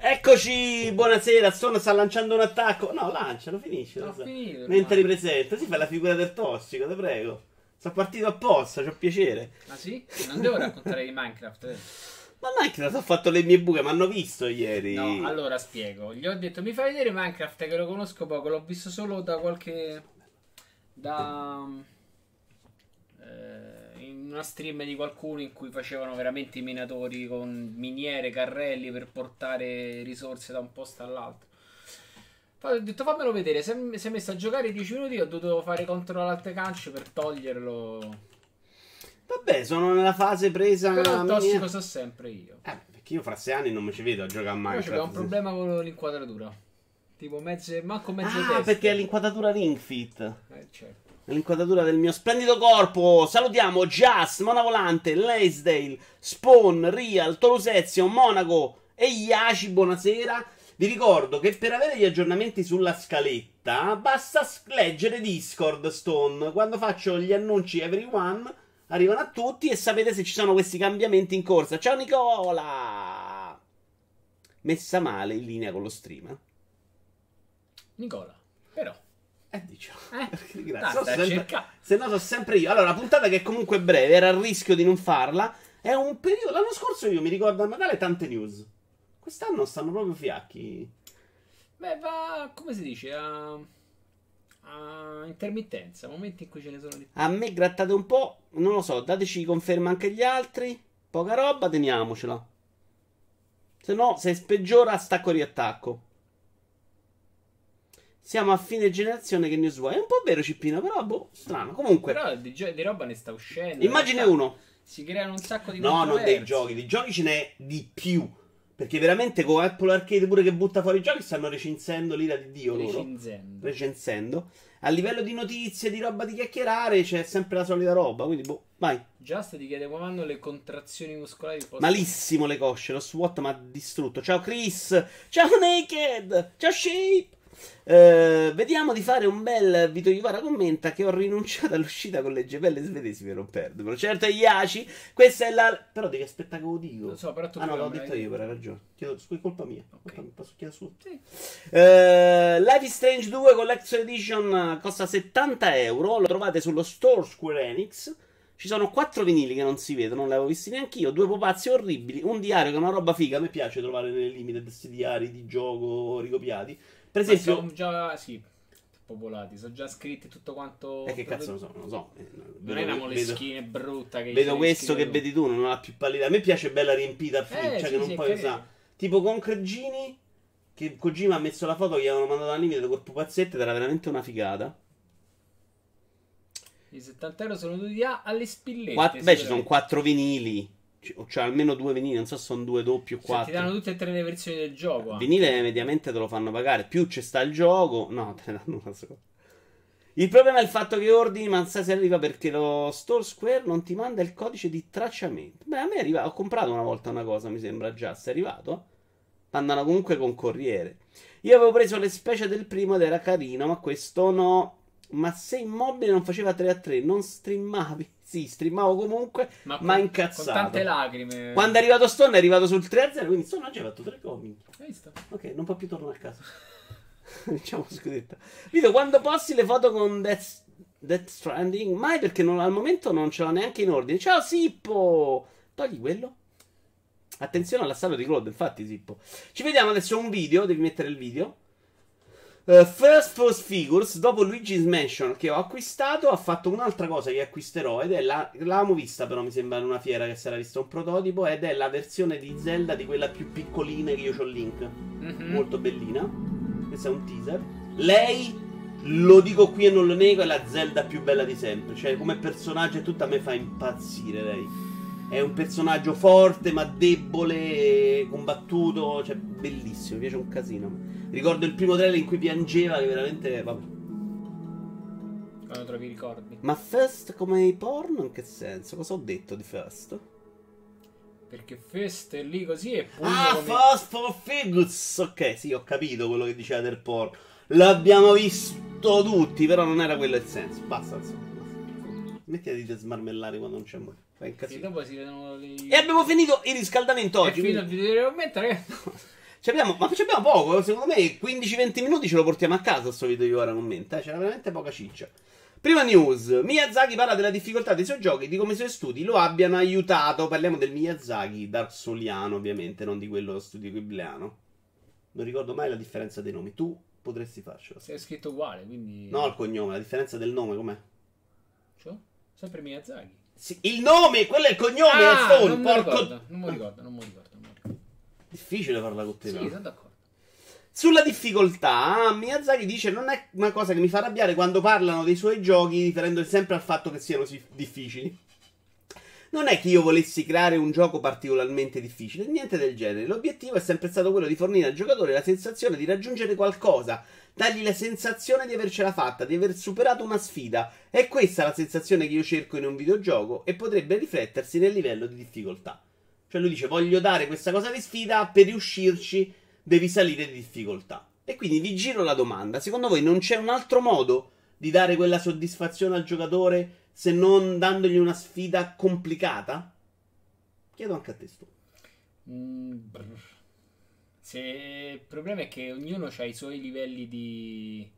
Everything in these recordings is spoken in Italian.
Eccoci, buonasera. Stone sta lanciando un attacco. No, lancialo, finisce. Ho finito. Mentre ormai. ripresenta, si fa la figura del tossico, ti prego. Sono partito apposta, c'ho piacere. Ah sì? Non devo raccontare di Minecraft. eh. Ma Minecraft ho fatto le mie buche, mi hanno visto ieri. No, allora spiego. Gli ho detto, mi fai vedere Minecraft che lo conosco poco, l'ho visto solo da qualche... da... una stream di qualcuno in cui facevano veramente i minatori con miniere, carrelli per portare risorse da un posto all'altro. Ho detto fammelo vedere, si è, si è messo a giocare 10 minuti, ho dovuto fare control alt cancio per toglierlo. Vabbè, sono nella fase presa. Però il mia. tossico so sempre io. Eh, perché io fra sei anni non mi ci vedo a giocare a Poi Minecraft. c'è un problema con l'inquadratura. Tipo mezze, manco mezze Ah, teste. perché è l'inquadratura Ring Fit. Eh, certo. È L'inquadratura del mio splendido corpo. Salutiamo Just, Mona Volante, Laysdale, Spawn, Real, Tolosezio, Monaco e Iaci. Buonasera. Vi ricordo che per avere gli aggiornamenti sulla scaletta basta leggere Discord Stone. Quando faccio gli annunci everyone arrivano a tutti e sapete se ci sono questi cambiamenti in corsa. Ciao Nicola! Messa male in linea con lo stream. Nicola, però. Eh, diciamo. Eh? Grazie. Dai. Se no, sono sempre io. Allora, la puntata che è comunque breve, era a rischio di non farla. È un periodo. L'anno scorso io mi ricordo a Natale tante news. Quest'anno stanno proprio fiacchi. Beh, va, come si dice, a, a intermittenza, momenti in cui ce ne sono di più. A me grattate un po'. Non lo so, dateci conferma anche gli altri. Poca roba, teniamocela. Se no, se peggiora, stacco riattacco. Siamo a fine generazione che news vuoi? È un po' vero, Cippino, però, boh, strano. Comunque, Però di, gio- di roba ne sta uscendo. immagine in realtà uno. Si creano un sacco di No, non dei giochi, di giochi ce n'è di più. Perché veramente con Apple Arcade pure che butta fuori i giochi stanno recensendo l'ira di Dio loro. Recensendo. Recensendo. A livello di notizie, di roba di chiacchierare, c'è sempre la solita roba. Quindi, boh, vai. Just ti chiede come vanno le contrazioni muscolari post- Malissimo le cosce, lo SWAT mi ha distrutto. Ciao Chris, ciao Naked, ciao Shape. Eh, vediamo di fare un bel Vito Ivara commenta che ho rinunciato all'uscita con le gemelle svedesi per non perdermelo. Certo, Iaci, questa è la. Però devi aspettare che lo dico. Lo so, però tu Ah no, l'ho detto io, detto. per hai ragione. Chiedo, scusa, colpa mia. Ok. Colpa mia, Posso chiedere su? Sì. Eh, Life is Strange 2 Collection Edition costa 70 euro. Lo trovate sullo store Square Enix. Ci sono quattro vinili che non si vedono, non li avevo visti neanche io. Due pupazzi orribili. Un diario che è una roba figa. A me piace trovare nelle limite questi diari di gioco ricopiati. Per Ma esempio, sono già, sì, popolati, sono già scritti tutto quanto... eh, che cazzo ne so, non lo so. Eh, Non è una vedo- moleschina brutta che Vedo questo che tu. vedi tu, non ho la più pallida. A me piace bella riempita, Eh, cioè sì, che non sì, puoi usare. Tipo con Creggini, che Kojima ha messo la foto che gli avevano mandato al limite col pupazzetto ed era veramente una figata. I 70 euro sono dovuti a- alle spillette. Quatt- beh, ci sono quattro vinili. C- o C'è almeno due vinili, non so se sono due doppi o Cioè, ti danno quattro. tutte e tre le versioni del gioco. anche. Vinile mediamente te lo fanno pagare. Più c'è sta il gioco. No, te ne danno una seconda. Il problema è il fatto che ordini, ma non sai se arriva perché lo Store Square non ti manda il codice di tracciamento. Beh, a me è arrivato. Ho comprato una volta una cosa, mi sembra già. Se è arrivato? Mandano comunque con corriere. Io avevo preso le specie del primo ed era carino, ma questo no. Ma se immobile non faceva 3 a 3, non streamavi. Sì, streamavo comunque, ma, con, incazzato. Con tante lacrime. Quando è arrivato Stone è arrivato sul 3 a 0, quindi Stone oggi ha fatto 3 comici. Hai visto? Ok, non può più tornare a casa. diciamo scudetta. Vito, quando posti le foto con Death, Death Stranding? Mai perché non- al momento non ce l'ho neanche in ordine. Ciao Sippo! Togli quello. Attenzione alla statua di Claude, infatti Sippo. Ci vediamo adesso un video, devi mettere il video. Uh, First Force Figures, dopo Luigi's Mansion che ho acquistato, ha fatto un'altra cosa che acquisterò ed è la... L'avevamo vista però mi sembra in una fiera che si era visto un prototipo ed è la versione di Zelda di quella più piccolina che io ho Link Mhm. molto bellina. Questo è un teaser. Lei, lo dico qui e non lo nego, è la Zelda più bella di sempre. Cioè, come personaggio e tutto a me fa impazzire lei. È un personaggio forte ma debole, combattuto, cioè bellissimo, mi piace un casino. Ricordo il primo trailer in cui piangeva che veramente... Vabbè. Quando trovi i ricordi. Ma First come i porno? In che senso? Cosa ho detto di First? Perché Fest è lì così e poi Ah, come... Fast for Figures. Ok, sì, ho capito quello che diceva del porno. L'abbiamo visto tutti, però non era quello il senso. Basta, insomma. Smettila di smarmellare quando non c'è amore. Sì, dopo si vedono le... E abbiamo finito il riscaldamento È oggi. finito il quindi- commento, ragazzi. Ci abbiamo, ma ci abbiamo poco, secondo me 15-20 minuti ce lo portiamo a casa sto video di ora commenta, eh? c'era veramente poca ciccia. Prima news, Miyazaki parla della difficoltà dei suoi giochi, di come i suoi studi lo abbiano aiutato. Parliamo del Miyazaki Dark Souliano, ovviamente, non di quello studio ghibleano. Non ricordo mai la differenza dei nomi. Tu potresti farcela. Sei scritto uguale, quindi... No, il cognome, la differenza del nome com'è? Cioè? Sempre Miyazaki. Sì, il nome, quello è il cognome, Ah, Alfone, non mi porco... ricordo, non mi ricordo, non mi ricordo. non. Difficile farla con te, Sì, no? sono d'accordo. Sulla difficoltà, Miyazaki dice non è una cosa che mi fa arrabbiare quando parlano dei suoi giochi riferendosi sempre al fatto che siano si- difficili. Non è che io volessi creare un gioco particolarmente difficile, niente del genere. L'obiettivo è sempre stato quello di fornire al giocatore la sensazione di raggiungere qualcosa, dargli la sensazione di avercela fatta, di aver superato una sfida. È questa la sensazione che io cerco in un videogioco e potrebbe riflettersi nel livello di difficoltà. Cioè lui dice voglio dare questa cosa di sfida, per riuscirci devi salire di difficoltà. E quindi vi giro la domanda, secondo voi non c'è un altro modo di dare quella soddisfazione al giocatore se non dandogli una sfida complicata? Chiedo anche a te stu. Mm. Se il problema è che ognuno ha i suoi livelli di,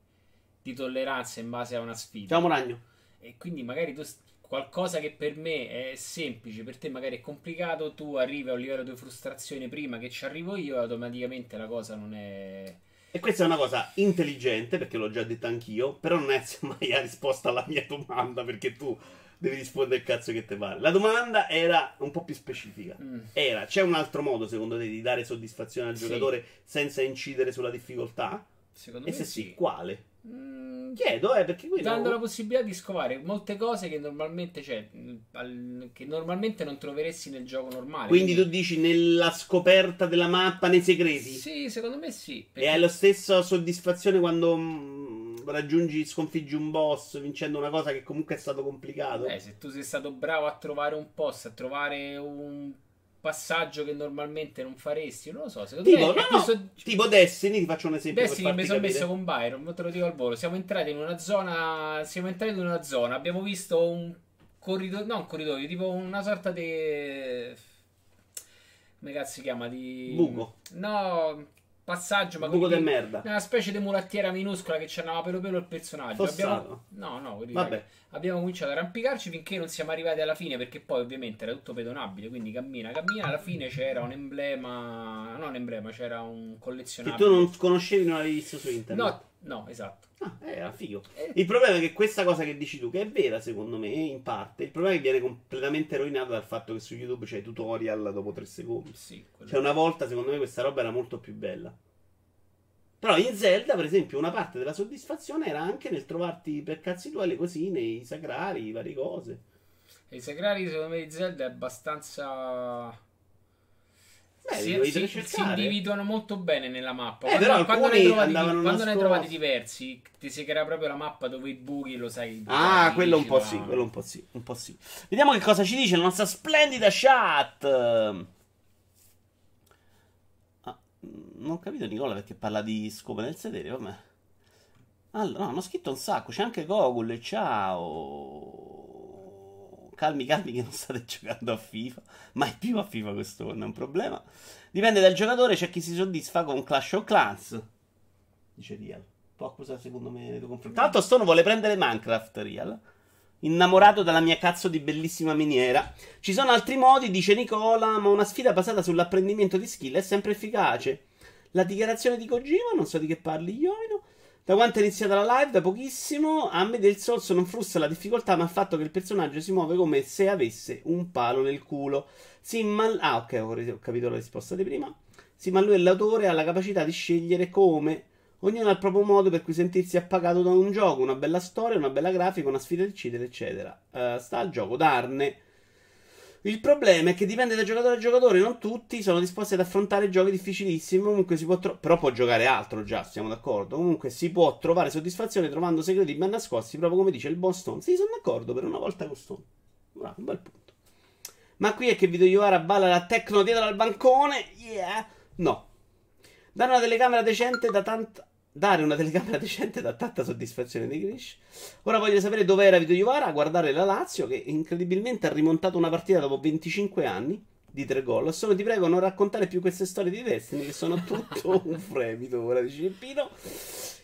di tolleranza in base a una sfida. Ciao Moragno. E quindi magari tu qualcosa che per me è semplice, per te magari è complicato, tu arrivi a un livello di frustrazione prima che ci arrivo io e automaticamente la cosa non è... E questa è una cosa intelligente, perché l'ho già detto anch'io, però non è mai la risposta alla mia domanda, perché tu devi rispondere il cazzo che te pare. La domanda era un po' più specifica. Mm. Era, c'è un altro modo secondo te di dare soddisfazione al Sì. giocatore senza incidere sulla difficoltà? Secondo E me se sì. sì, quale? Mm, Chiedo, eh, perché qui dando no- la possibilità di scovare molte cose che normalmente, cioè, mh, al- che normalmente non troveresti nel gioco normale. Quindi tu dici nella scoperta della mappa, nei segreti? Sì, secondo me sì. E perché- hai la stessa soddisfazione quando mm, raggiungi, sconfiggi un boss vincendo una cosa che comunque è stato complicato? Beh, se tu sei stato bravo a trovare un post, a trovare un passaggio che normalmente non faresti, non lo so. Secondo tipo, me no, so- tipo Destiny, ti faccio un esempio Destiny mi sono messo con Byron, te lo dico al volo. Siamo entrati in una zona. Siamo entrati in una zona. Abbiamo visto un corridoio. No, un corridoio, tipo una sorta di. Come cazzo si chiama? Di. Buco. No, passaggio, ma Buco di- merda. Una specie di mulattiera minuscola che ci andava pelo pelo il personaggio. Abbiamo... No, no, Vabbè. abbiamo cominciato ad arrampicarci finché non siamo arrivati alla fine, perché poi ovviamente era tutto pedonabile, quindi cammina, cammina, alla fine c'era un emblema, non un emblema, c'era un Che collezionabile. tu non conoscevi, non avevi visto su internet. No, no, esatto. Ah, eh, era figo. Eh, Il problema è che questa cosa che dici tu, che è vera secondo me, in parte, il problema è che viene completamente rovinato dal fatto che su YouTube c'è i tutorial dopo tre secondi. sì, Cioè, una volta, secondo me, questa roba era molto più bella. Però in Zelda, per esempio, una parte della soddisfazione era anche nel trovarti per cazzi tuoi le cosine, i sacrari, varie cose. I Sagrari, secondo me, di Zelda è abbastanza... Beh, si, si- si individuano molto bene nella mappa. Eh, però quando, quando ne alcuni trovati, quando ne trovati diversi, ti crea proprio la mappa dove i buchi lo sai. Ah, quello un sì, quello un po' sì, un po' sì. Vediamo che cosa ci dice la nostra splendida chat. Ah, mm, non ho capito Nicola perché parla di scope nel sedere, vabbè. Allora, no, hanno scritto un sacco, c'è anche Gogol, ciao. Calmi, calmi che non state giocando a FIFA. Mai più a FIFA questo non è un problema. Dipende dal giocatore, c'è chi si soddisfa con Clash of Clans. Dice Real. Po' cosa secondo me nei tuoi confronti. Tra l'altro Stone vuole prendere Minecraft, Real. Innamorato della mia cazzo di bellissima miniera. Ci sono altri modi, dice Nicola, ma una sfida basata sull'apprendimento di skill è sempre efficace. La dichiarazione di Kojima, non so di che parli, Iovino. Da quanto è iniziata la live, da pochissimo, a me del Souls non frustra la difficoltà, ma il fatto che il personaggio si muove come se avesse un palo nel culo. Sì, ma... Ah, ok, ho, capito la risposta di prima. Sì, ma lui è l'autore, ha la capacità di scegliere come. Ognuno ha il proprio modo per cui sentirsi appagato da un gioco, una bella storia, una bella grafica, una sfida eccetera, eccetera. Eh, sta al gioco darne. Il problema è che dipende da giocatore a giocatore, non tutti sono disposti ad affrontare giochi difficilissimi. Comunque si può tro- però può giocare altro già, siamo d'accordo. Comunque si può trovare soddisfazione trovando segreti ben nascosti, proprio come dice il buon Stone. Sì, sono d'accordo per una volta con Stone. Bravo, un bel punto. Ma qui è che Vito Iovara balla la tecno dietro al bancone? Yeah! No. Dare una telecamera decente da tanta. Dare una telecamera decente da tanta soddisfazione di Grish. Ora voglio sapere dove era Vito Iovara a guardare la Lazio, che incredibilmente ha rimontato una partita dopo 25 anni. di tre gol. Solo ti prego non raccontare più queste storie di Destiny che sono tutto un fremito, ora dice Pino.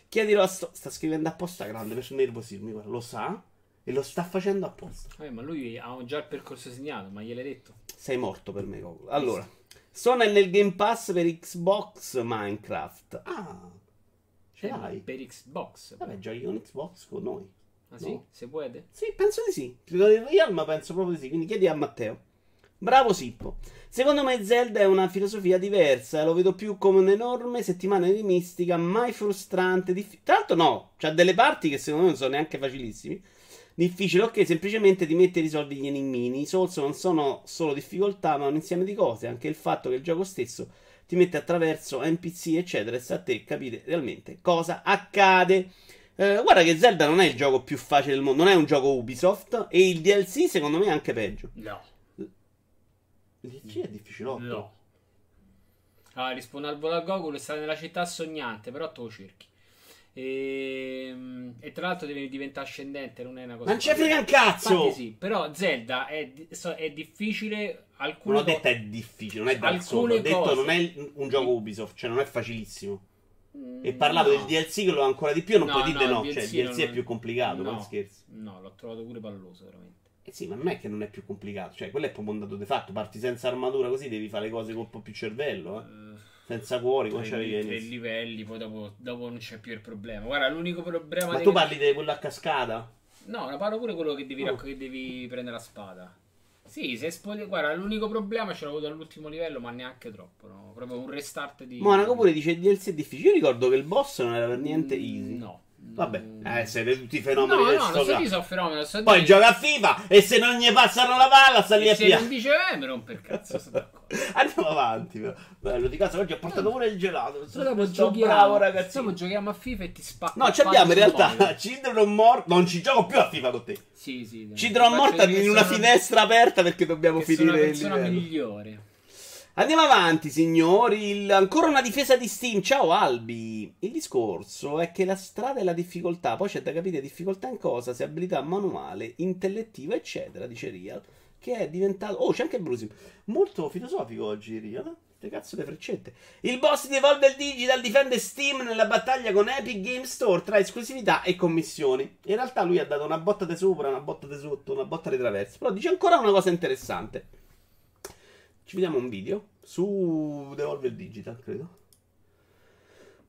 Chiedilo a sto... Sta scrivendo apposta grande per nervosirmi, guarda, lo sa e lo sta facendo apposta. Eh, ma lui ha già il percorso segnato, ma gliel'hai detto. Sei morto per me, Goku. Allora, sono nel Game Pass per Xbox Minecraft. Ah, ce Eh, l'hai? Per Xbox. Vabbè, giochi con Xbox con noi. Ah sì? no. Se può? Sì, penso di sì. Credo di Real, ma penso proprio di sì. Quindi chiedi a Matteo. Bravo Sippo. Secondo me Zelda è una filosofia diversa. Lo vedo più come un'enorme settimana di mistica, mai frustrante. Diffi- Tra l'altro, no, c'ha delle parti che secondo me non sono neanche facilissimi. Difficile, ok, semplicemente ti metti e risolvi gli enigmini. I Souls non sono solo difficoltà, ma un insieme di cose. Anche il fatto che il gioco stesso ti mette attraverso NPC, eccetera, e sta a te capire realmente cosa accade. Eh, guarda che Zelda non è il gioco più facile del mondo, non è un gioco Ubisoft e il DLC secondo me è anche peggio. No. Il DLC è difficilotto. No. Ah, rispondo al volo a Goku, state nella città sognante, però tu lo cerchi. E, e tra l'altro deve diventare ascendente, non è una cosa. Non ce frega un cazzo! Sì, però Zelda è, è difficile. Alcune Non ho detto è difficile, non è Dark Alcune Souls, ho detto cose- non è un gioco Ubisoft, cioè non è facilissimo. Mm, E parlavo no. del DLC che lo ha ancora di più, non No, puoi dire no, no, il cioè il DLC non- è più complicato, no. non scherzi. No, l'ho trovato pure palloso, veramente. Eh sì, ma non è che non è più complicato, cioè quello è proprio un dato di fatto, parti senza armatura così devi fare le cose con un po' più cervello, eh. Eh, senza cuori, come tre, c'avevi tre livelli, poi dopo, dopo non c'è più il problema. Guarda, l'unico problema. Ma tu parli di quello a cascata? No, parlo pure quello che devi, Oh. che devi prendere la spada. Sì, se espone... Guarda, l'unico problema ce l'ho avuto all'ultimo livello, ma neanche troppo. No? Proprio un restart di. Monaco pure dice DLC è difficile. Io ricordo che il boss non era per niente easy. No. Vabbè, Mm. eh, siete tutti No, fenomeni no, del non sto so sono fenomeno. So Poi di- gioca a FIFA e se non gli passano la palla sta lì a se piano. non dice eh, mi rompe il cazzo. sono. Andiamo avanti, però. Bello, di casa oggi ho portato pure il gelato. Dopo Sto giochiamo, bravo, ragazzi. dopo giochiamo a FIFA e ti spacco. No, ci abbiamo in realtà. Of Morta. Non ci gioco più a FIFA con te. Sì, sì. Faccio Morta in una sono- finestra aperta perché dobbiamo che sono finire una il livello. migliore. Andiamo avanti, signori. Il- Ancora una difesa di Steam. Ciao Albi. Il discorso è che la strada è la difficoltà. Poi c'è da capire difficoltà in cosa, se abilità manuale, intellettiva, eccetera. Dice Real. Che è diventato. Oh, c'è anche Brusi. Molto filosofico oggi, Real. Ste cazzo le freccette. Il boss di Evolve Digital difende Steam nella battaglia con Epic Game Store tra esclusività e commissioni. In realtà lui ha dato una botta di sopra, una botta di sotto, una botta di traverso. Però dice ancora una cosa interessante. Ci vediamo un video su Devolver Digital, credo.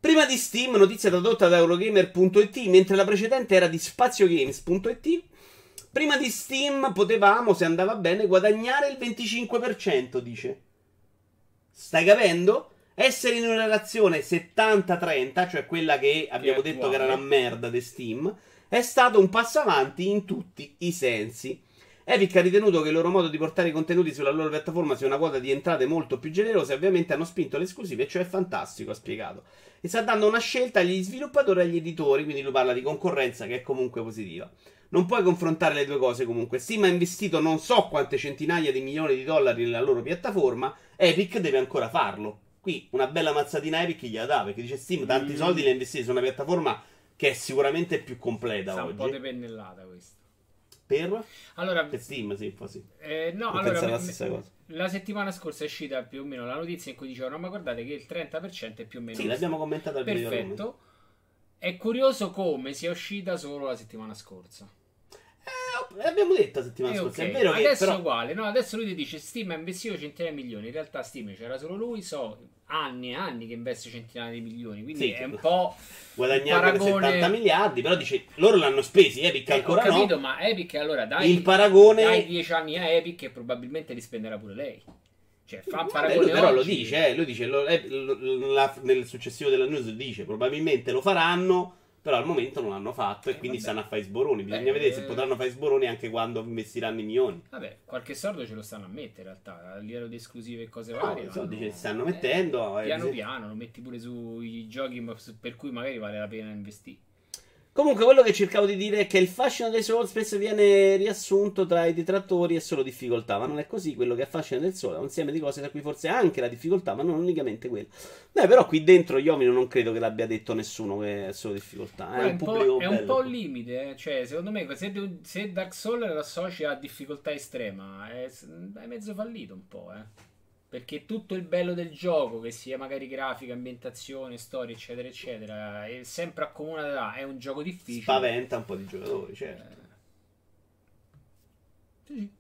Prima di Steam, notizia tradotta da Eurogamer.it, mentre la precedente era di SpazioGames.it. Prima di Steam potevamo, se andava bene, guadagnare il 25%, dice. Stai capendo? Essere in una relazione 70-30, cioè quella che abbiamo è detto che era una merda di Steam, è stato un passo avanti in tutti i sensi. Epic ha ritenuto che il loro modo di portare i contenuti sulla loro piattaforma sia una quota di entrate molto più generosa e ovviamente hanno spinto le esclusive, cioè è fantastico, ha spiegato. E sta dando una scelta agli sviluppatori e agli editori, quindi lui parla di concorrenza che è comunque positiva. Non puoi confrontare le due cose comunque. Steam ha investito non so quante centinaia di milioni di dollari nella loro piattaforma, Epic deve ancora farlo. Qui una bella mazzatina Epic gliela dà, perché dice Steam tanti Mm. soldi li ha investiti su una piattaforma che è sicuramente più completa Sta un po' oggi. di pennellata questo. Per? Allora, Per Steam, sì, sì. eh, no, allora la me- la settimana scorsa è uscita più o meno la notizia in cui dicevano: Ma guardate che il 30% è più o meno. Sì, l'abbiamo commentato al video. Perfetto. È curioso come sia uscita solo la settimana scorsa. Eh, abbiamo detto la settimana Eh, scorsa. ok. È vero che adesso però... è uguale, no? Adesso lui ti dice Steam ha investito centinaia di milioni. In realtà Steam c'era solo lui, so anni e anni che investe centinaia di milioni. Quindi Sì. è un po'. guadagnato paragone- 70 miliardi, però dice loro l'hanno spesi, Epic Eh, ho capito, no. ma Epic allora dai, Il paragone- dai 10 anni a Epic e probabilmente li spenderà pure lei. Cioè, fa un Vabbè, paragone lui però lo oggi. dice, eh, lui dice lo- eh, lo- la- nel successivo della news dice probabilmente lo faranno, però al momento non l'hanno fatto e Eh, quindi vabbè. stanno a fare sboroni. Bisogna Beh, vedere se eh. potranno fare sboroni anche quando investiranno i milioni. Vabbè, qualche soldo ce lo stanno a mettere in realtà, a livello di esclusive e cose No, varie. i soldi ce li stanno eh, mettendo, eh, piano sì. piano, lo metti pure sui giochi per cui magari vale la pena investire. Comunque, quello che cercavo di dire è che il fascino dei Souls spesso viene riassunto tra i detrattori e solo difficoltà, ma non è così. Quello che affascina del Sole è un insieme di cose tra cui forse anche la difficoltà, ma non unicamente quello. Beh, però qui dentro Iomino non credo che l'abbia detto nessuno che è solo difficoltà. È, È un, po', è un po' il limite, eh. cioè secondo me se, se Dark Souls lo associ a difficoltà estrema è, è mezzo fallito un po', eh. Perché tutto il bello del gioco, che sia magari grafica, ambientazione, storia, eccetera, eccetera, è sempre accomunato da è un gioco difficile. Spaventa un po' di giocatori, certo. Sì, sì.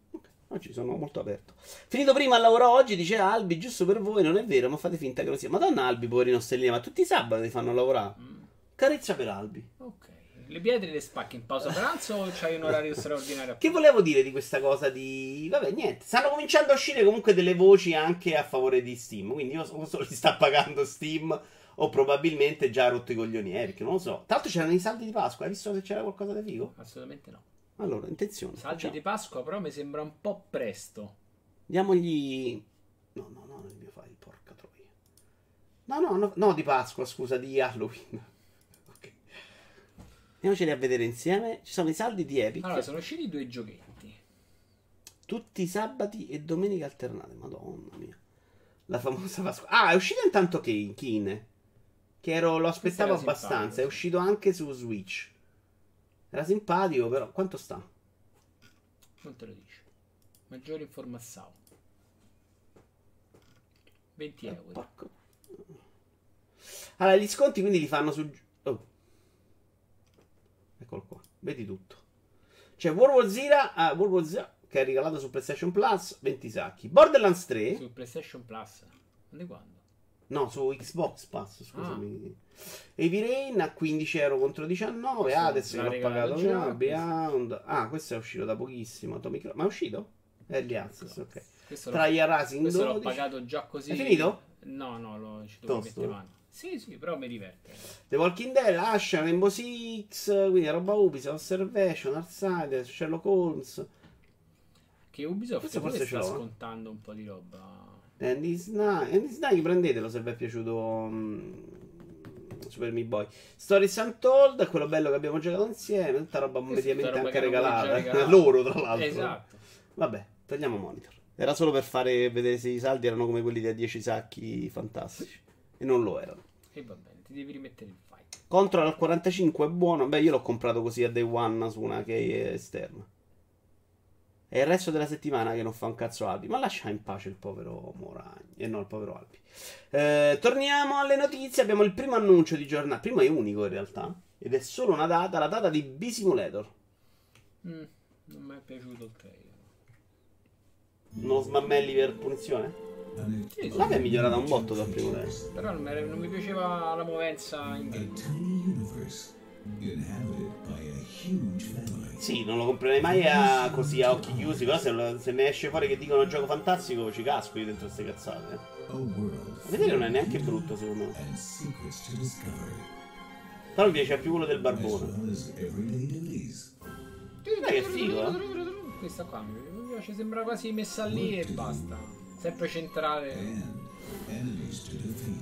Oggi sono molto aperto. Finito prima al lavoro oggi, dice Albi, giusto per voi, non è vero, ma fate finta che lo sia. Madonna Albi, poverino stellina, ma tutti i sabati ti fanno lavorare. Mm, Carezza per Albi. ok. Le pietre le spacchi in pausa pranzo o c'hai un orario straordinario? Che volevo dire di questa cosa di... Vabbè, niente. Stanno cominciando a uscire comunque delle voci anche a favore di Steam. Quindi io non so li sta pagando Steam o probabilmente già ha rotto i coglioni Epic, non lo so. Tra l'altro c'erano i saldi di Pasqua, hai visto se c'era qualcosa di figo? Assolutamente no. Allora, intenzione. Saldi facciamo. di Pasqua però mi sembra un po' presto. Diamogli... No, no, no, nel mio file, porca troia. No, no, no, no, di Pasqua, scusa, di Halloween. Andiamoceli a vedere insieme. Ci sono i saldi di Epic. Allora, sono usciti due giochetti. Tutti i sabati e domeniche alternate. Madonna mia. La famosa Pasqua. Ah, è uscito intanto Kane, Kine. Che ero, lo aspettavo abbastanza. È uscito anche su Switch. Era simpatico, però. Quanto sta? Non te lo dice. Maggiore informazione. 20 Eh, euro. porco. Allora, gli sconti quindi li fanno su. Eccolo qua. Vedi tutto. C'è World War Zero, ah, World War Zero che è regalato su PlayStation Plus, 20 sacchi. Borderlands 3. Su PlayStation Plus. Di quando? No, su Xbox Pass, Ah. scusami. Heavy Rain a 15 euro contro 19. Questo Hades che l'ha l'ho pagato già. Beyond. Ah, questo è uscito da pochissimo. Atomic. Ma è uscito? Early Access, ok. Questo l'ho, Racing questo l'ho 12. pagato già così. È finito? No, no, ci devo Tosto. mettere mano. Sì, sì, però mi diverte. The Walking Dead, Asha, Rainbow Six, quindi roba Ubisoft, Observation, Arsider, Sherlock Holmes, Che Ubisoft Questo forse sta scontando un po' di roba. Andy Snag. Andy prendetelo se vi è piaciuto mm, Super Meat Boy. Stories Untold, quello bello che abbiamo giocato insieme, tutta roba mediamente roba anche regalata. Loro, tra l'altro. Esatto. Vabbè, togliamo monitor. Era solo per fare vedere se i saldi erano come quelli da 10 sacchi fantastici. E non lo erano. E va bene, ti devi rimettere il fight. Control al 45 è buono. Beh, io l'ho comprato così a day one su una key esterna. È il resto della settimana che non fa un cazzo Albi. Ma lascia in pace il povero Moragni. E no, il povero Albi. Eh, torniamo alle notizie. Abbiamo il primo annuncio di giornata. Primo è unico in realtà. Ed è solo una data, la data di B-Simulator. Mm, non mi è piaciuto il trailer. Non smammelli per punizione? Sì, sì, L'AV è migliorata un botto dal primo tempo. però non mi, non mi piaceva la movenza in game. Sì, non lo comprerei mai a- così a occhi chiusi. Però se, lo- se ne esce fuori che dicono gioco fantastico, ci casco io dentro queste cazzate. eh. A vedere non è neanche brutto, secondo me. Però mi piace più quello del barbone. Dai, che figo, eh. Questa qua mi mi piace, sembra quasi messa lì e basta. Sempre centrale.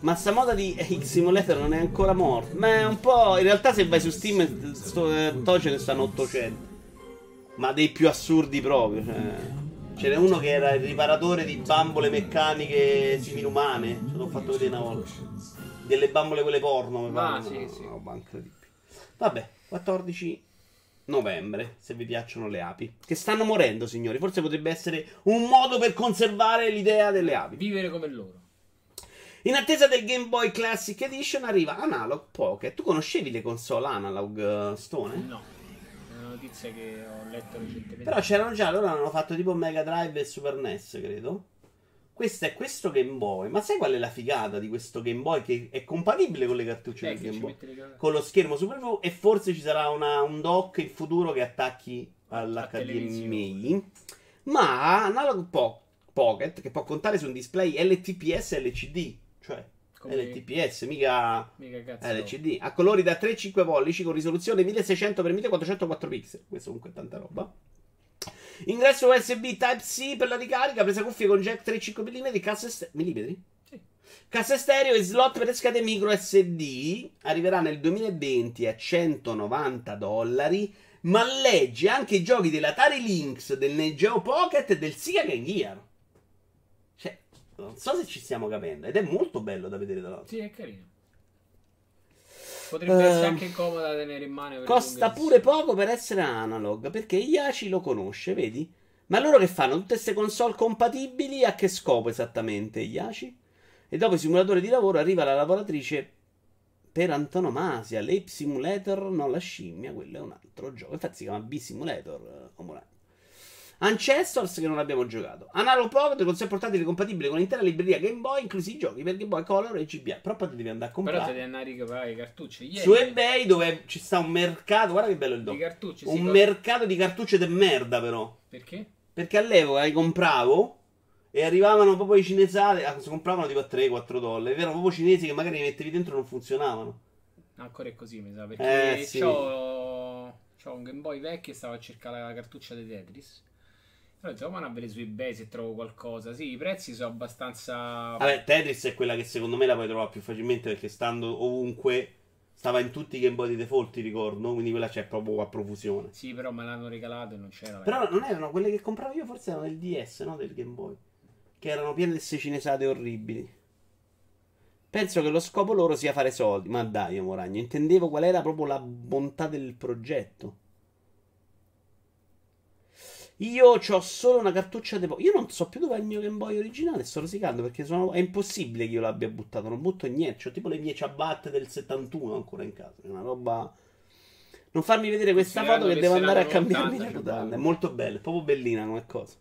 Ma sta moda di X Simulator non è ancora morta. Ma è un po'. In realtà, se vai su Steam, sto, eh, to ce ne stanno 800. Ma dei più assurdi proprio. Cioè. Ce n'è uno che era il riparatore di bambole meccaniche similumane. Ce l'ho fatto vedere una volta. Delle bambole quelle porno. mi Ah, pare. sì, No, sì. incredibile. Vabbè, 14 novembre, se vi piacciono le api. Che stanno morendo, signori. Forse potrebbe essere un modo per conservare l'idea delle api. Vivere come loro. In attesa del Game Boy Classic Edition arriva Analog Pocket. Tu conoscevi le console Analog eh, Stone? No. È una notizia che ho letto recentemente. Però c'erano già, loro hanno fatto tipo Mega Drive e Super NES, credo. Questo è questo Game Boy. Ma sai qual è la figata di questo Game Boy che è compatibile con le cartucce Eh, del Game Boy? Con lo schermo Super V e forse ci sarà una- un dock in futuro che attacchi all'HDMI. Ma Analog Po- Pocket, che può contare su un display LTPS LCD, cioè Come- LTPS, mica Mica. LCD, a colori da 3-5 pollici con risoluzione 1600x1404 pixel. Questo comunque è tanta roba. Ingresso USB Type-C per la ricarica, presa cuffie con jack 3,5 mm, cassa est- millimetri? Sì. Casse stereo e slot per le schede micro SD arriverà nel 2020 a 190 dollari. Ma legge anche i giochi dell'Atari Lynx, del Neo Geo Pocket e del Sega Game Gear. Cioè, non so se ci stiamo capendo. Ed è molto bello da vedere dall'altro. Sì, è carino. Potrebbe essere Ehm, anche comodo da tenere in mano. Costa pure poco per essere analog, perché Iaci lo conosce, vedi? Ma loro che fanno? Tutte queste console compatibili a che scopo esattamente Iaci? E dopo i simulatori di lavoro arriva la lavoratrice per antonomasia, l'Ape Simulator, no la scimmia, quello è un altro gioco. Infatti si chiama B-Simulator, eh, Omorano. Ancestors che non abbiamo giocato. Analog Pocket console portatile compatibile con l'intera libreria Game Boy, inclusi i giochi per Game Boy Color e GBA. Però poi ti devi andare a Però comprare. te devi andare a ricavare i cartucci. Ieri, Su eBay dove ci sta un mercato, guarda che bello il cartucci, sì, Un co- mercato di cartucce de merda però. Perché? Perché all'epoca li compravo e arrivavano proprio i cinesati, ah, si compravano tipo a 3-4 dollari. Erano proprio cinesi che magari li mettevi dentro e non funzionavano. Ancora è così, mi sa. Perché Eh, sì. c'ho, c'ho un Game Boy vecchio e stavo a cercare la cartuccia di Tetris. Però ma a vedere su eBay se trovo qualcosa. Sì, i prezzi sono abbastanza... Vabbè, Tetris è quella che secondo me la puoi trovare più facilmente perché stando ovunque stava in tutti i Game Boy di default, ti ricordo, quindi quella c'è proprio a profusione. Sì, però me l'hanno regalato e non c'era. Però non erano quelle che compravo io, forse erano del DS, no? Del Game Boy. Che erano piene di cinesate orribili. Penso che lo scopo loro sia fare soldi. Ma dai, Moragno, intendevo qual era proprio la bontà del progetto. Io ho solo una cartuccia di... Io non so più dove è il mio Game Boy originale, sto rosicando perché sono... è impossibile che io l'abbia buttato, non butto niente. Ho tipo le mie ciabatte del 71 ancora in casa. È una roba... Non farmi vedere questa foto che devo andare a cambiarmi 80, le mutande. È molto bella, è proprio bellina come cosa.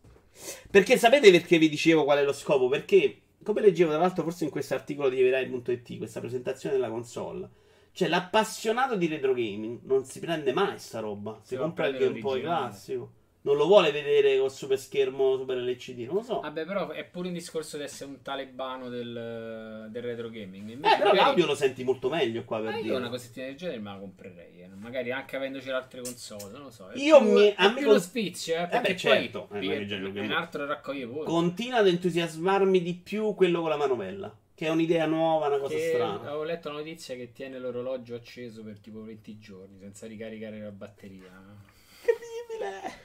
Perché sapete perché vi dicevo qual è lo scopo? Perché, come leggevo tra l'altro forse in questo articolo di Everai.it, questa presentazione della console, cioè l'appassionato di retro gaming non si prende mai sta roba. Si Si compra il Game Boy classico. Non lo vuole vedere col super schermo, super LCD, non lo so. Vabbè, però è pure un discorso di essere un talebano del, del retro gaming. eh, Invece però magari- l'audio lo senti molto meglio qua per io dire. una cosettina del genere me la comprerei. eh. Magari anche avendoci le altre console, non lo so. È Io più, mi- è più con- lo spizio, eh, perché beh, certo, poi eh, che in mo- altro raccoglie pure. Continua ad entusiasmarmi di più quello con la manovella. Che è un'idea nuova, una cosa Che strana. avevo letto una notizia che tiene l'orologio acceso per tipo 20 giorni senza ricaricare la batteria. Incredibile.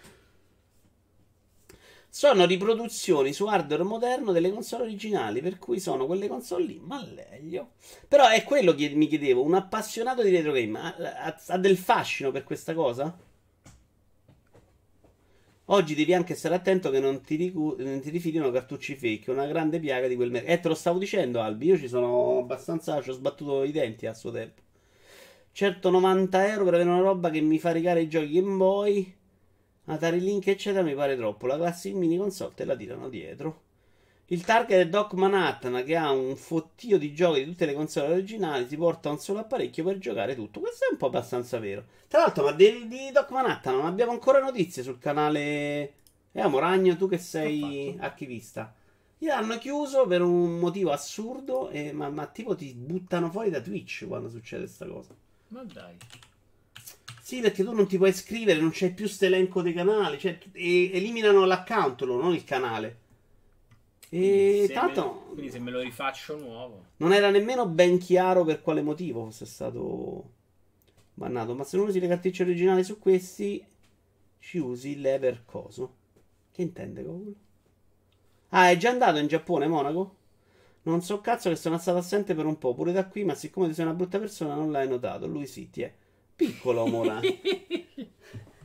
Sono riproduzioni su hardware moderno delle console originali, per cui sono quelle console lì, ma meglio. Però è quello che mi chiedevo, un appassionato di retro game ha, ha- ha del fascino per questa cosa? Oggi devi anche stare attento che non ti, ricu- non ti rifilino cartucci fake, una grande piaga di quel mercato. Eh, te lo stavo dicendo, Albi, io ci sono abbastanza, ci ho sbattuto i denti a suo tempo. Certo 90 euro per avere una roba che mi fa rigare i giochi Game Boy, Atari Link eccetera mi pare troppo. La classic mini console te la tirano dietro. Il target è Doc Manhattan che ha un fottio di giochi di tutte le console originali, ti porta un solo apparecchio per giocare tutto. Questo è un po' abbastanza vero. Tra l'altro, ma di, di Doc Manhattan non abbiamo ancora notizie sul canale... Eh, Moragno, tu che sei archivista. L'hanno chiuso per un motivo assurdo, e- ma, ma tipo ti buttano fuori da Twitch quando succede questa cosa. Ma dai. Sì, perché tu non ti puoi iscrivere, non c'è più sto elenco dei canali, cioè eliminano l'account loro, non il canale. E Se tanto me- quindi se me lo rifaccio nuovo. non era nemmeno ben chiaro per quale motivo fosse stato bannato. Ma se non usi le cartucce originali su questi, ci usi l'Ever Coso. Che intende quello? Ah, è già andato in Giappone, Monaco? Non so cazzo che sono stato assente per un po', pure da qui, ma siccome tu sei una brutta persona non l'hai notato. Lui sì, ti è. Piccolo, Mora.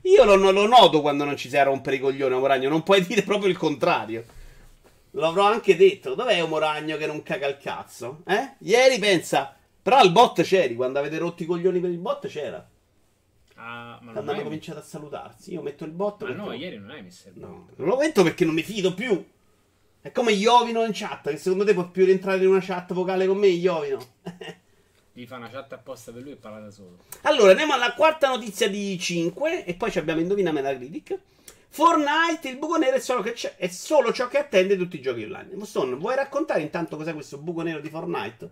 Io lo, lo noto quando non ci sei a rompere i coglioni, Moragno. Non puoi dire proprio il contrario. L'avrò anche detto. Dov'è un Moragno che non caga il cazzo? Eh? Ieri pensa. Però al bot c'eri. Quando avete rotto i coglioni per il bot c'era. Ah, ma non Quando hanno cominciato a salutarsi. Io metto il bot. Ma no, ieri non hai messo il No, non lo metto perché non mi fido più. È come Iovino in chat. Che secondo te può più rientrare in una chat vocale con me, Iovino? Gli fa una chat apposta per lui e parla da solo. Allora, andiamo alla quarta notizia di 5 e poi ci abbiamo Indovina Metacritic. Fortnite, il buco nero è solo, che c'è- è solo ciò che attende tutti i giochi online. Moston, vuoi raccontare intanto cos'è questo buco nero di Fortnite?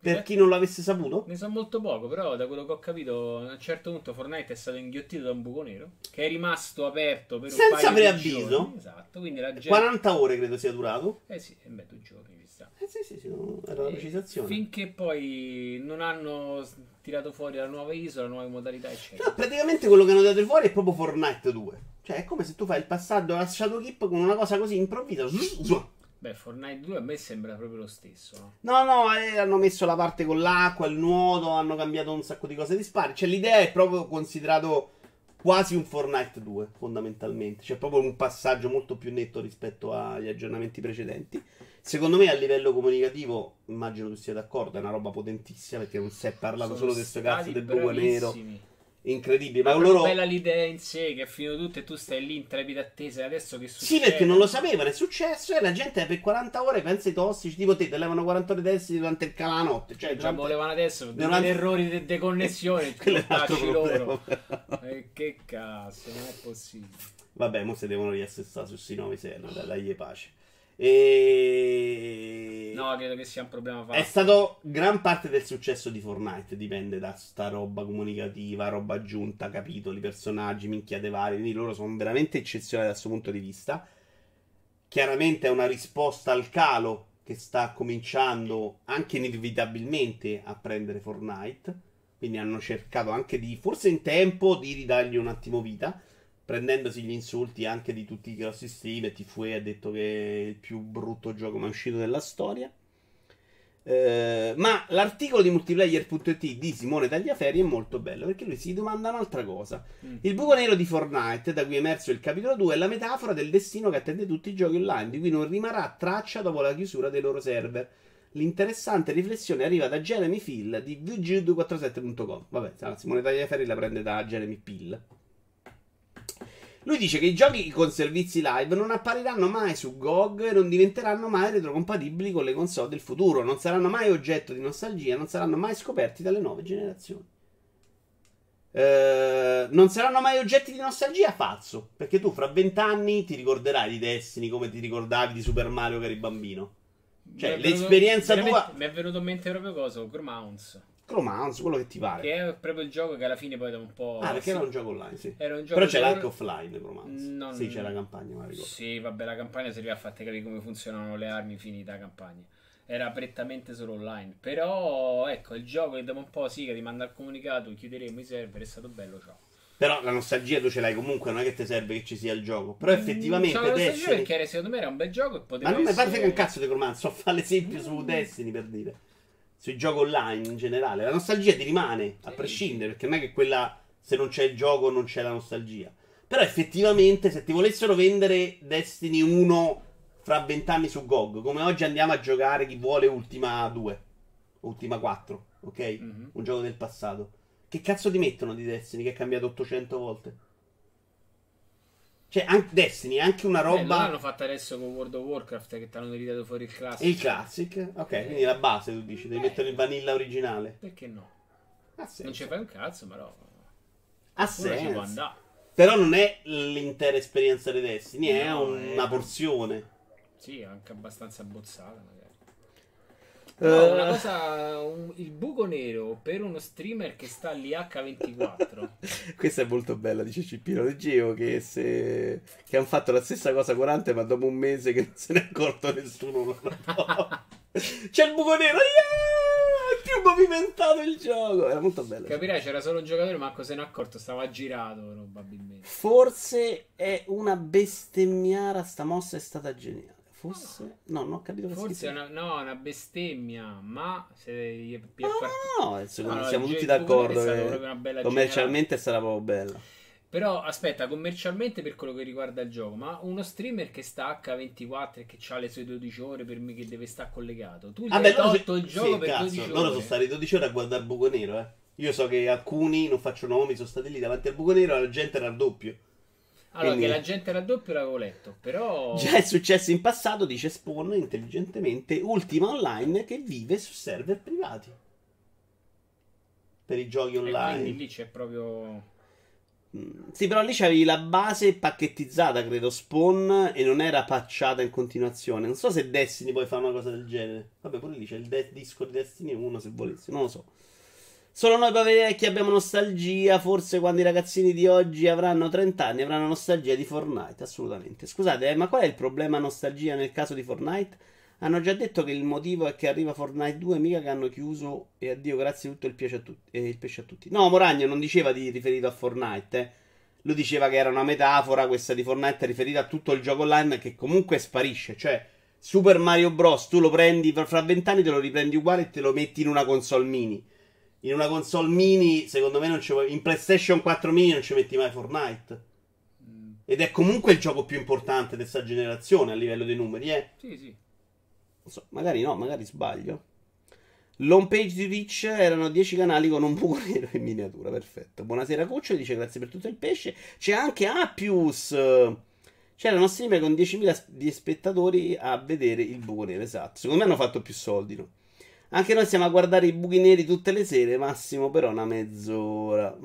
Per chi non l'avesse saputo? Ne so molto poco, però da quello che ho capito, a un certo punto Fortnite è stato inghiottito da un buco nero che è rimasto aperto per un Senza paio di preavviso? giorni. Esatto, quindi la gente 40 ore credo sia durato. Eh sì, e beh, due giorni ci sta. Eh sì, sì, sì, no, era la E precisazione. Finché poi non hanno tirato fuori la nuova isola, nuove modalità, No, eccetera. praticamente quello che hanno dato fuori è proprio Fortnite 2. Cioè, è come se tu fai il passaggio a Shadow Keep con una cosa così improvvisa. Beh, Fortnite 2 a me sembra proprio lo stesso, no? No, no, eh, hanno messo la parte con l'acqua, il nuoto, hanno cambiato un sacco di cose di spari. Cioè, l'idea è proprio considerato quasi un Fortnite 2, fondamentalmente. C'è proprio un passaggio molto più netto rispetto agli aggiornamenti precedenti. Secondo me, a livello comunicativo, immagino tu sia d'accordo, è una roba potentissima perché non si è parlato Sono solo di questo cazzo del buco nero. Incredibile, Ma loro. bella l'idea in sé che è finito tutto e tu stai lì in trepida attesa e adesso che succede? Sì, perché non lo sapevano, è successo e la gente per 40 ore pensa ai tossici, tipo te, te levano 40 ore testi durante il cala la notte. Cioè, già durante- volevano adesso per durante- degli errori di deconnessione Quello loro. Eh, che cazzo, non è possibile. Vabbè, mo se devono riassestare su sti 9 server, dai, dagli pace. E... No, credo che sia un problema È fatto. stato gran parte del successo di Fortnite, dipende da sta roba comunicativa, roba aggiunta, capitoli, personaggi, minchiate varie, quindi loro sono veramente eccezionali dal suo punto di vista. Chiaramente è una risposta al calo che sta cominciando anche inevitabilmente a prendere Fortnite, quindi hanno cercato anche di, forse in tempo, di ridargli un attimo vita, prendendosi gli insulti anche di tutti i grossi streamer. Tifue ha detto che è il più brutto gioco mai uscito della storia. Eh, ma l'articolo di multiplayer.it di Simone Tagliaferri è molto bello perché lui si domanda un'altra cosa. Mm. Il buco nero di Fortnite, da cui è emerso il capitolo 2, è la metafora del destino che attende tutti i giochi online, di cui non rimarrà traccia dopo la chiusura dei loro server. L'interessante riflessione arriva da Jeremy Phil di VG247.com. Vabbè, la Simone Tagliaferri la prende da Jeremy Pill. Lui dice che i giochi con servizi live non appariranno mai su GOG e non diventeranno mai retrocompatibili con le console del futuro, non saranno mai oggetto di nostalgia, non saranno mai scoperti dalle nuove generazioni. Eh, non saranno mai oggetti di nostalgia? Falso, perché tu fra vent'anni ti ricorderai di Destiny come ti ricordavi di Super Mario che eri bambino. Cioè, Mi venuto- l'esperienza veramente- tua- Mi è venuto in mente proprio cosa, Gromounds. Cromance, quello che ti pare. Che è proprio il gioco che alla fine poi da un po'... ah, perché era un gioco online, sì. era un gioco Però c'era anche offline Cromance. Non- Sì, c'era la campagna, ma ricordo. Sì, vabbè, la campagna serviva a farti capire come funzionano le armi finita la campagna. Era prettamente solo online. Però, ecco, il gioco che dopo un po' sì, che ti manda il comunicato, chiuderemo i server, è stato bello, ciao. Però la nostalgia tu ce l'hai comunque, non è che ti serve che ci sia il gioco. Però effettivamente Cioè, Destiny... perché secondo me era un bel gioco e Ma poteva non mi pare essere- che un cazzo di Cromance, so fare l'esempio su Destiny per dire. Sui giochi online in generale. La nostalgia ti rimane, a Sì. prescindere, perché non è che quella, se non c'è il gioco, non c'è la nostalgia. Però effettivamente, se ti volessero vendere Destiny 1 fra vent'anni su GOG, come oggi andiamo a giocare chi vuole Ultima 2, Ultima 4, ok? Mhm. Un gioco del passato. Che cazzo ti mettono di Destiny che è cambiato 800 volte? Cioè, anche Destiny è anche una Eh, roba... lo hanno fatto adesso con World of Warcraft che ti hanno ritato fuori il classico. E il classic? Ok, quindi la base tu dici, devi Eh. mettere il vanilla originale. Perché no? Ha. Non ci fai un cazzo, però. Ha ci può senso. Però non è l'intera esperienza di Destiny, è No, una è- porzione. Sì, anche abbastanza abbozzata, magari. Eh, No, una cosa, un- il buco nero per uno streamer che sta all'H24. Questa è molto bella, dice Cippino. Leggevo che se... che hanno fatto la stessa cosa con Ante, ma dopo un mese che non se ne è accorto nessuno. C'è il buco nero, yeah! È più movimentato il gioco. Era molto bello. Capirai, c'era solo un giocatore, manco se ne è accorto, stava girato probabilmente. Forse è una bestemmiara, sta mossa è stata geniale. Forse... No, non ho capito che Forse è una, no, una bestemmia, ma se gli è No, part- no, no, secondo- No, no, siamo tutti d'accordo stata che commercialmente sarà proprio bella. Però aspetta, commercialmente per quello che riguarda il gioco, ma uno streamer che sta H24 e che ha le sue 12 ore per me che deve stare collegato, tu gli Vabbè, hai loro, tolto il sì, gioco per cazzo, 12 loro ore. sono stati 12 ore a guardare il buco nero, eh. Io so che alcuni, non faccio nomi, sono stati lì davanti al buco nero e la gente era al doppio. Allora, quindi- che la gente era doppio l'avevo letto, però... Già è successo in passato, dice Spawn intelligentemente, ultima online che vive su server privati. Per i giochi E online. quindi lì c'è proprio... Mm, Sì, però lì c'avevi la base pacchettizzata, credo, Spawn, e non era patchata in continuazione. Non so se Destiny poi fa una cosa del genere. Vabbè, pure lì c'è il de- disco di Destiny 1, se volessi, non lo so. Solo noi poveri vecchi abbiamo nostalgia, forse quando i ragazzini di oggi avranno 30 anni avranno nostalgia di Fortnite, assolutamente. Scusate, eh, ma qual è il problema nostalgia nel caso di Fortnite? Hanno già detto che il motivo è che arriva Fortnite 2, mica che hanno chiuso e addio grazie tutto il, a tutti, e il pesce a tutti. No, Moragno non diceva di riferito a Fortnite, eh. Lui diceva che era una metafora questa di Fortnite riferita a tutto il gioco online che comunque sparisce, cioè Super Mario Bros. tu lo prendi fra vent'anni te lo riprendi uguale e te lo metti in una console mini. In una console mini, secondo me non ci vuoi in PlayStation 4 mini non ci metti mai Fortnite. Mm, Ed è comunque il gioco più importante di questa generazione a livello dei numeri, eh. Sì, sì. So, magari no, magari sbaglio. L'home page di Twitch erano 10 canali con un buco nero in miniatura, perfetto. Buonasera Cuccio, dice grazie per tutto il pesce. C'è anche Appius. C'erano streamer con 10.000 s- di spettatori a vedere il buco nero, esatto. Secondo me hanno fatto più soldi, no? Anche noi stiamo a guardare i buchi neri tutte le sere, massimo però una mezz'ora.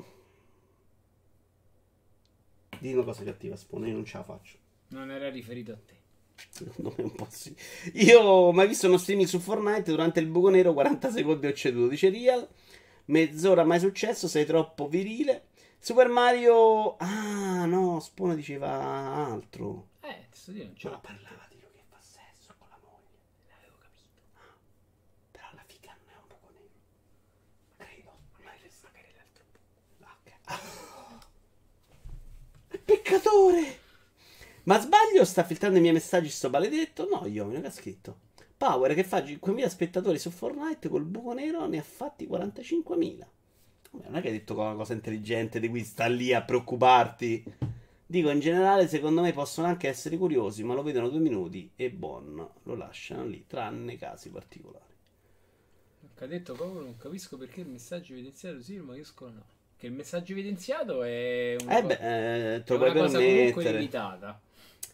Dì una cosa cattiva, Spone, io non ce la faccio. Non era riferito a te. Secondo me un po' sì. Io ho mai visto uno streaming su Fortnite durante il buco nero, 40 secondi ho ceduto, dice Real. Mezz'ora mai successo, sei troppo virile. Super Mario... Ah, no, Spone diceva altro. Eh, sto dire non ce l'ho. parlava di lui che fa sesso con la moglie. L'avevo capito. Ah, però la figa non è un buco nero. Credo. Ormai resta magari l'altro buco. Ah, ok. Ah. È peccatore! Ma sbaglio? Sta filtrando i miei messaggi sto maledetto? No, io che ha scritto. Power che fa 5.000 spettatori su Fortnite col buco nero ne ha fatti 45.000. Vabbè, non è che hai detto una cosa intelligente di cui sta lì a preoccuparti. Dico, in generale, secondo me possono anche essere curiosi, ma lo vedono due minuti e bon, lo lasciano lì, tranne casi particolari. Ha detto Coco, non capisco perché il messaggio evidenziato sì, il maiuscolo no. Che il messaggio evidenziato è una, Eh beh, eh, è una cosa comunque limitata.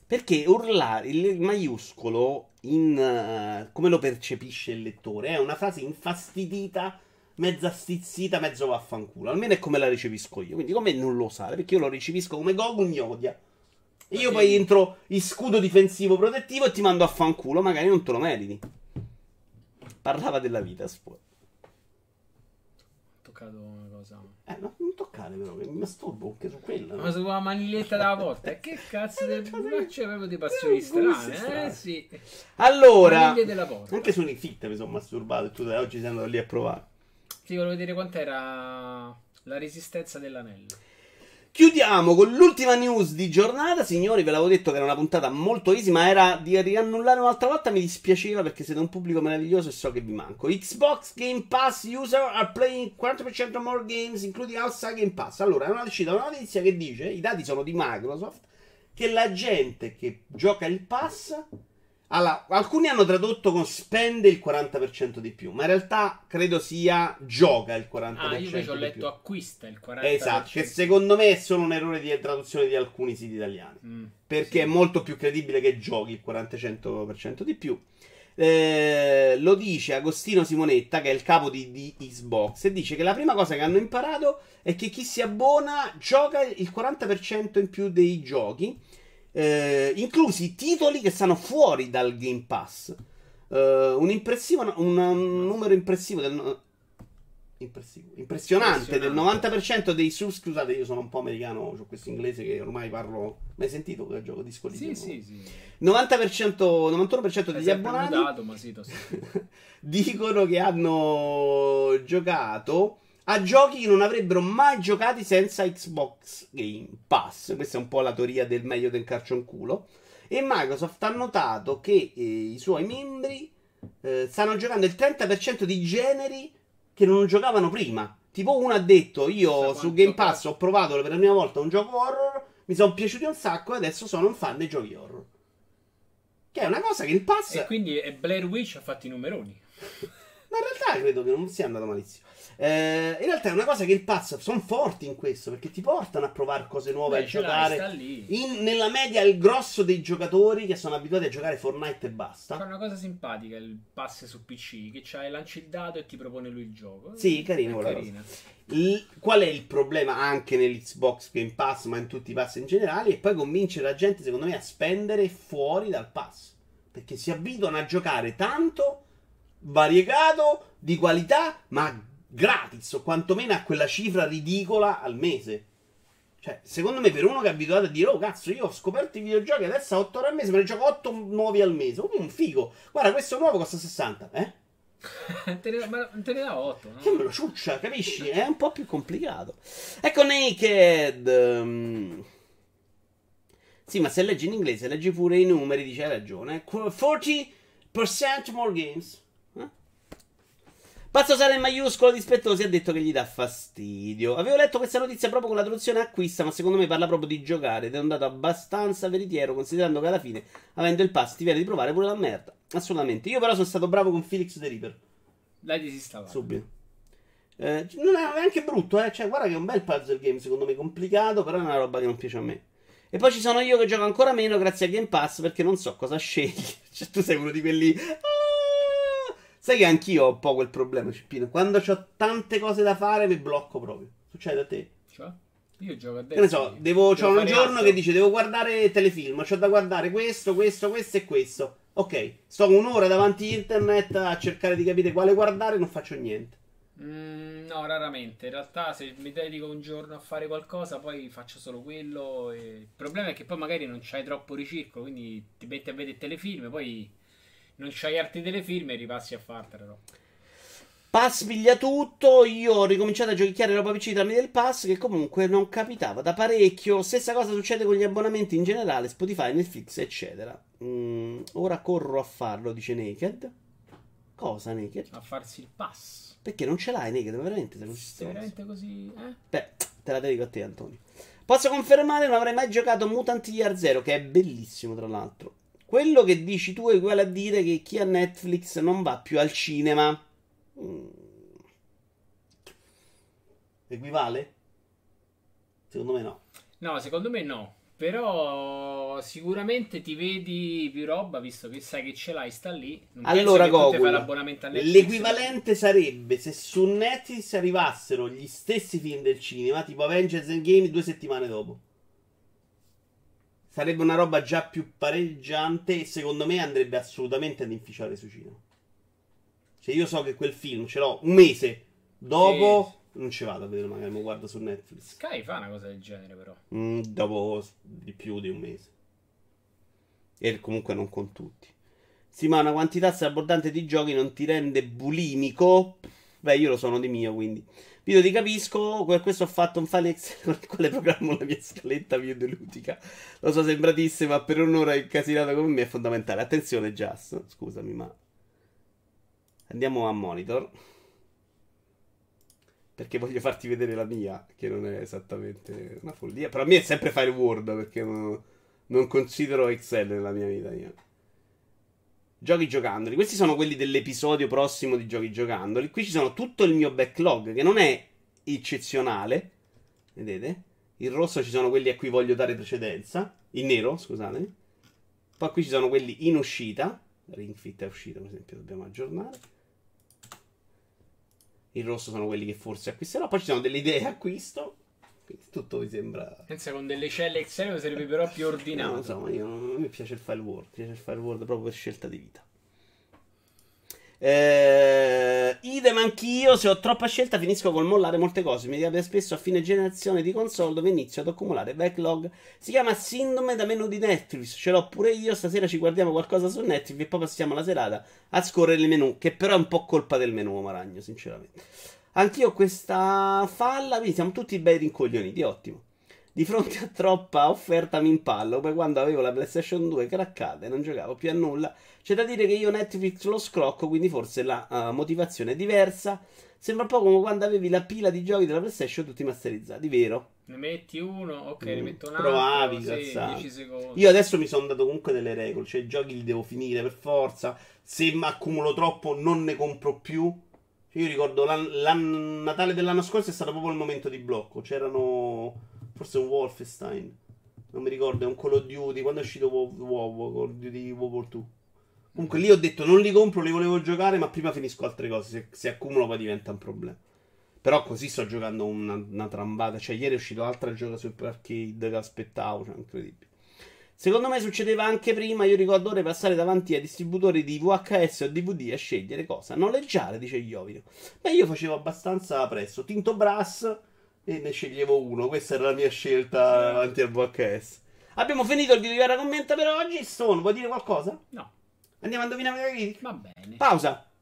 Perché urlare il maiuscolo in eh, come lo percepisce il lettore è una frase infastidita, mezza stizzita, mezzo vaffanculo. Almeno è come la ricevisco io. Quindi come non lo usare? Perché io lo ricevisco come Goku mi odia. E io poi entro in scudo difensivo protettivo e ti mando a fanculo, magari non te lo meriti. Parlava della vita, spo- Ho toccato una cosa. Eh, no, non toccare però, mi masturbo anche su quella. Ma sulla maniglietta della porta. Che cazzo cosa- Ma c'è proprio dei passioni Eh, gusti strane, strani. eh sì. Allora, anche su Unifit mi sono masturbato e tu da oggi sei andato lì a provare. Ti volevo vedere quant'era la resistenza dell'anello. Chiudiamo con l'ultima news di giornata, signori. Ve l'avevo detto che era una puntata molto easy, ma era di riannullare un'altra volta. Mi dispiaceva perché siete un pubblico meraviglioso e so che vi manco. Xbox Game Pass user are playing 40% more games, including outside Game Pass. Allora, è una uscita una notizia che dice: i dati sono di Microsoft. Che la gente che gioca il pass. Allora, alcuni hanno tradotto con spende il 40% di più, ma in realtà credo sia gioca il 40% Ah, io invece ho letto più. acquista il 40%. Esatto, che secondo me è solo un errore di traduzione di alcuni siti italiani. Mm, Perché sì. è molto più credibile che giochi il 40% di più. Eh, lo dice Agostino Simonetta, che è il capo di, di Xbox, e dice che la prima cosa che hanno imparato è che chi si abbona gioca il 40% in più dei giochi, eh, inclusi i titoli che stanno fuori dal Game Pass. Eh, un, impressivo, un, un numero impressivo del, impressivo, impressionante del Impressionante. 90% dei sub. Scusate, io sono un po' americano, ho questo inglese che ormai parlo. Mai sentito che gioco di Sì, sì, sì. 90%, 91% È degli abbonati mudato, ma sì, dicono che hanno giocato a giochi che non avrebbero mai giocati senza Xbox Game Pass. Questa è un po' la teoria del meglio del carcionculo. E Microsoft ha notato che eh, i suoi membri eh, stanno giocando il 30% di generi che non giocavano prima. Tipo uno ha detto, io su Game Pass ho provato per la prima volta un gioco horror, mi sono piaciuti un sacco e adesso sono un fan dei giochi horror. Che è una cosa che il pass... e quindi e Blair Witch ha fatto i numeroni. Ma in realtà credo che non sia andato malissimo. Eh, in realtà è una cosa che il pass sono forti in questo perché ti portano a provare cose nuove Beh, a giocare. In- nella media, il grosso dei giocatori che sono abituati a giocare Fortnite e basta. Fa una cosa simpatica il pass su PC che c'hai lanci il dado e ti propone lui il gioco. Sì, carino quella carina. Il- qual è il problema anche nell'Xbox Game Pass, ma in tutti i pass in generale? E poi convincere la gente, secondo me, a spendere fuori dal pass. Perché si abituano a giocare tanto, variegato, di qualità, ma gratis, o quantomeno a quella cifra ridicola al mese. Cioè, secondo me, per uno che è abituato a dire, oh cazzo, io ho scoperto i videogiochi, adesso a 8 ore al mese, me ne gioco 8 nuovi al mese. Oh, un figo. Guarda, questo nuovo costa 60, eh? te, ne, ma te ne dà 8. Che me lo ciuccia, capisci? È un po' più complicato. Ecco Naked. ehm. Sì, ma se leggi in inglese, leggi pure i numeri, dice hai ragione. 40% more games. Pazzo Sara in maiuscolo dispettosi ha detto che gli dà fastidio. Avevo letto questa notizia proprio con la traduzione acquista, ma secondo me parla proprio di giocare ed è un dato abbastanza veritiero, considerando che alla fine, avendo il pass, ti viene di provare pure la merda. Assolutamente. Io però sono stato bravo con Felix the Reaper. Dai disinstallare. Subito. Eh, non è neanche brutto, eh. Cioè, guarda che è un bel puzzle game, secondo me complicato, però è una roba che non piace a me. E poi ci sono io che gioco ancora meno grazie al Game Pass perché non so cosa scegli. Cioè, tu sei uno di quelli. Sai che anch'io ho un po' quel problema, Cippino. Quando ho tante cose da fare, mi blocco proprio. Succede a te? Cioè, io gioco a Che ne so, devo, c'ho un giorno altro. che dice devo guardare telefilm, c'ho da guardare questo, questo, questo e questo. Ok, sto un'ora davanti internet a cercare di capire quale guardare e non faccio niente. Mm, no, raramente. In realtà, se mi dedico un giorno a fare qualcosa, poi faccio solo quello. E... Il problema è che poi magari non c'hai troppo ricircolo, quindi ti metti a vedere telefilm, poi non c'hai altri telefilm e ripassi a fartelo. Pass piglia tutto. Io ho ricominciato a giochicchiare roba PC tramite il pass, che comunque non capitava da parecchio. Stessa cosa succede con gli abbonamenti in generale, Spotify, Netflix, eccetera. Mm, ora corro a farlo, dice Naked. Cosa, Naked? A farsi il pass. Perché non ce l'hai, Naked? Veramente sei così Sei veramente così? Eh? Beh, te la dedico a te, Antonio. Posso confermare, non avrei mai giocato Mutant Year Zero, che è bellissimo, tra l'altro. Quello che dici tu è uguale a dire che chi ha Netflix non va più al cinema. Mm. Equivale? Secondo me no. No, secondo me no. Però sicuramente ti vedi più roba, visto che sai che ce l'hai, sta lì. Non Allora, Gogol, l'equivalente sarebbe se su Netflix arrivassero gli stessi film del cinema, tipo Avengers Endgame, due settimane dopo. Sarebbe una roba già più pareggiante e secondo me andrebbe assolutamente ad inficiare su cinema. Cioè io so che quel film ce l'ho un mese dopo, non ci vado a vedere magari, lo guardo su Netflix. Sky fa una cosa del genere, però. Mm, dopo di più di un mese. E comunque non con tutti. Sì, ma una quantità strabortante di giochi non ti rende bulimico. Beh, io lo sono di mio, quindi. Video ti capisco. Per questo ho fatto un file Excel con il quale programmo la mia scaletta videoludica. Lo so, sembratissimo, ma per un'ora incasinato come me è fondamentale. Attenzione, Just. Scusami, ma. Andiamo a monitor. Perché voglio farti vedere la mia, che non è esattamente una follia. Però a me è sempre file Word, perché non, non considero Excel nella mia vita. Io. Giochi giocandoli. Questi sono quelli dell'episodio prossimo di Giochi giocandoli. Qui ci sono tutto il mio backlog, che non è eccezionale. Vedete? In rosso ci sono quelli a cui voglio dare precedenza. In nero, scusatemi. Poi qui ci sono quelli in uscita. Ring Fit è uscito, per esempio, dobbiamo aggiornare. Il rosso sono quelli che forse acquisterò. Poi ci sono delle idee acquisto. Quindi tutto mi sembra. Pensa con delle celle Excel sarebbe però più ordinato. non so, ma io a me piace il file Word. Piace il file Word proprio per scelta di vita. Eh, idem anch'io. Se ho troppa scelta, finisco col mollare molte cose. Mi capita spesso a fine generazione di console dove inizio ad accumulare backlog. Si chiama Sindrome da menu di Netflix. Ce l'ho pure io. Stasera ci guardiamo qualcosa su Netflix e poi passiamo la serata a scorrere il menu. Che però è un po' colpa del menu, Maragno, sinceramente. Anch'io ho questa falla. Quindi siamo tutti bei rincoglioniti. Ottimo. Di fronte a troppa offerta mi impallo, come quando avevo la PlayStation 2 craccata e non giocavo più a nulla. C'è da dire che io Netflix lo scrocco, quindi forse la eh, motivazione è diversa. Sembra un po' come quando avevi la pila di giochi della PlayStation tutti masterizzati, vero? Ne metti uno, ok, ne Mm, metto un altro. provavi, sì, cazzate. 10 secondi. Io adesso mi sono dato comunque delle regole, cioè i giochi li devo finire per forza. Se mi accumulo troppo non ne compro più. Io ricordo l'an- l'an- Natale dell'anno scorso è stato proprio il momento di blocco. C'erano forse un Wolfenstein. Non mi ricordo, è un Call of Duty. Quando è uscito WoW, WoW Call of Duty World War 2. Comunque lì ho detto non li compro, li volevo giocare, ma prima finisco altre cose. Se, se accumulo poi diventa un problema. Però così sto giocando una, una trambata. Cioè, ieri è uscito l'altra gioca Super Arcade che aspettavo. Cioè, incredibile. Secondo me succedeva anche prima. Io ricordo ora passare davanti ai distributori di VHS o DVD a scegliere cosa noleggiare, dice Iovino. Beh, io facevo abbastanza presto. Tinto Brass e ne sceglievo uno. Questa era la mia scelta davanti al VHS. Abbiamo finito il video di commenta per oggi. Stone, vuoi dire qualcosa? No, Andiamo a indovinare la critica? va bene. Pausa.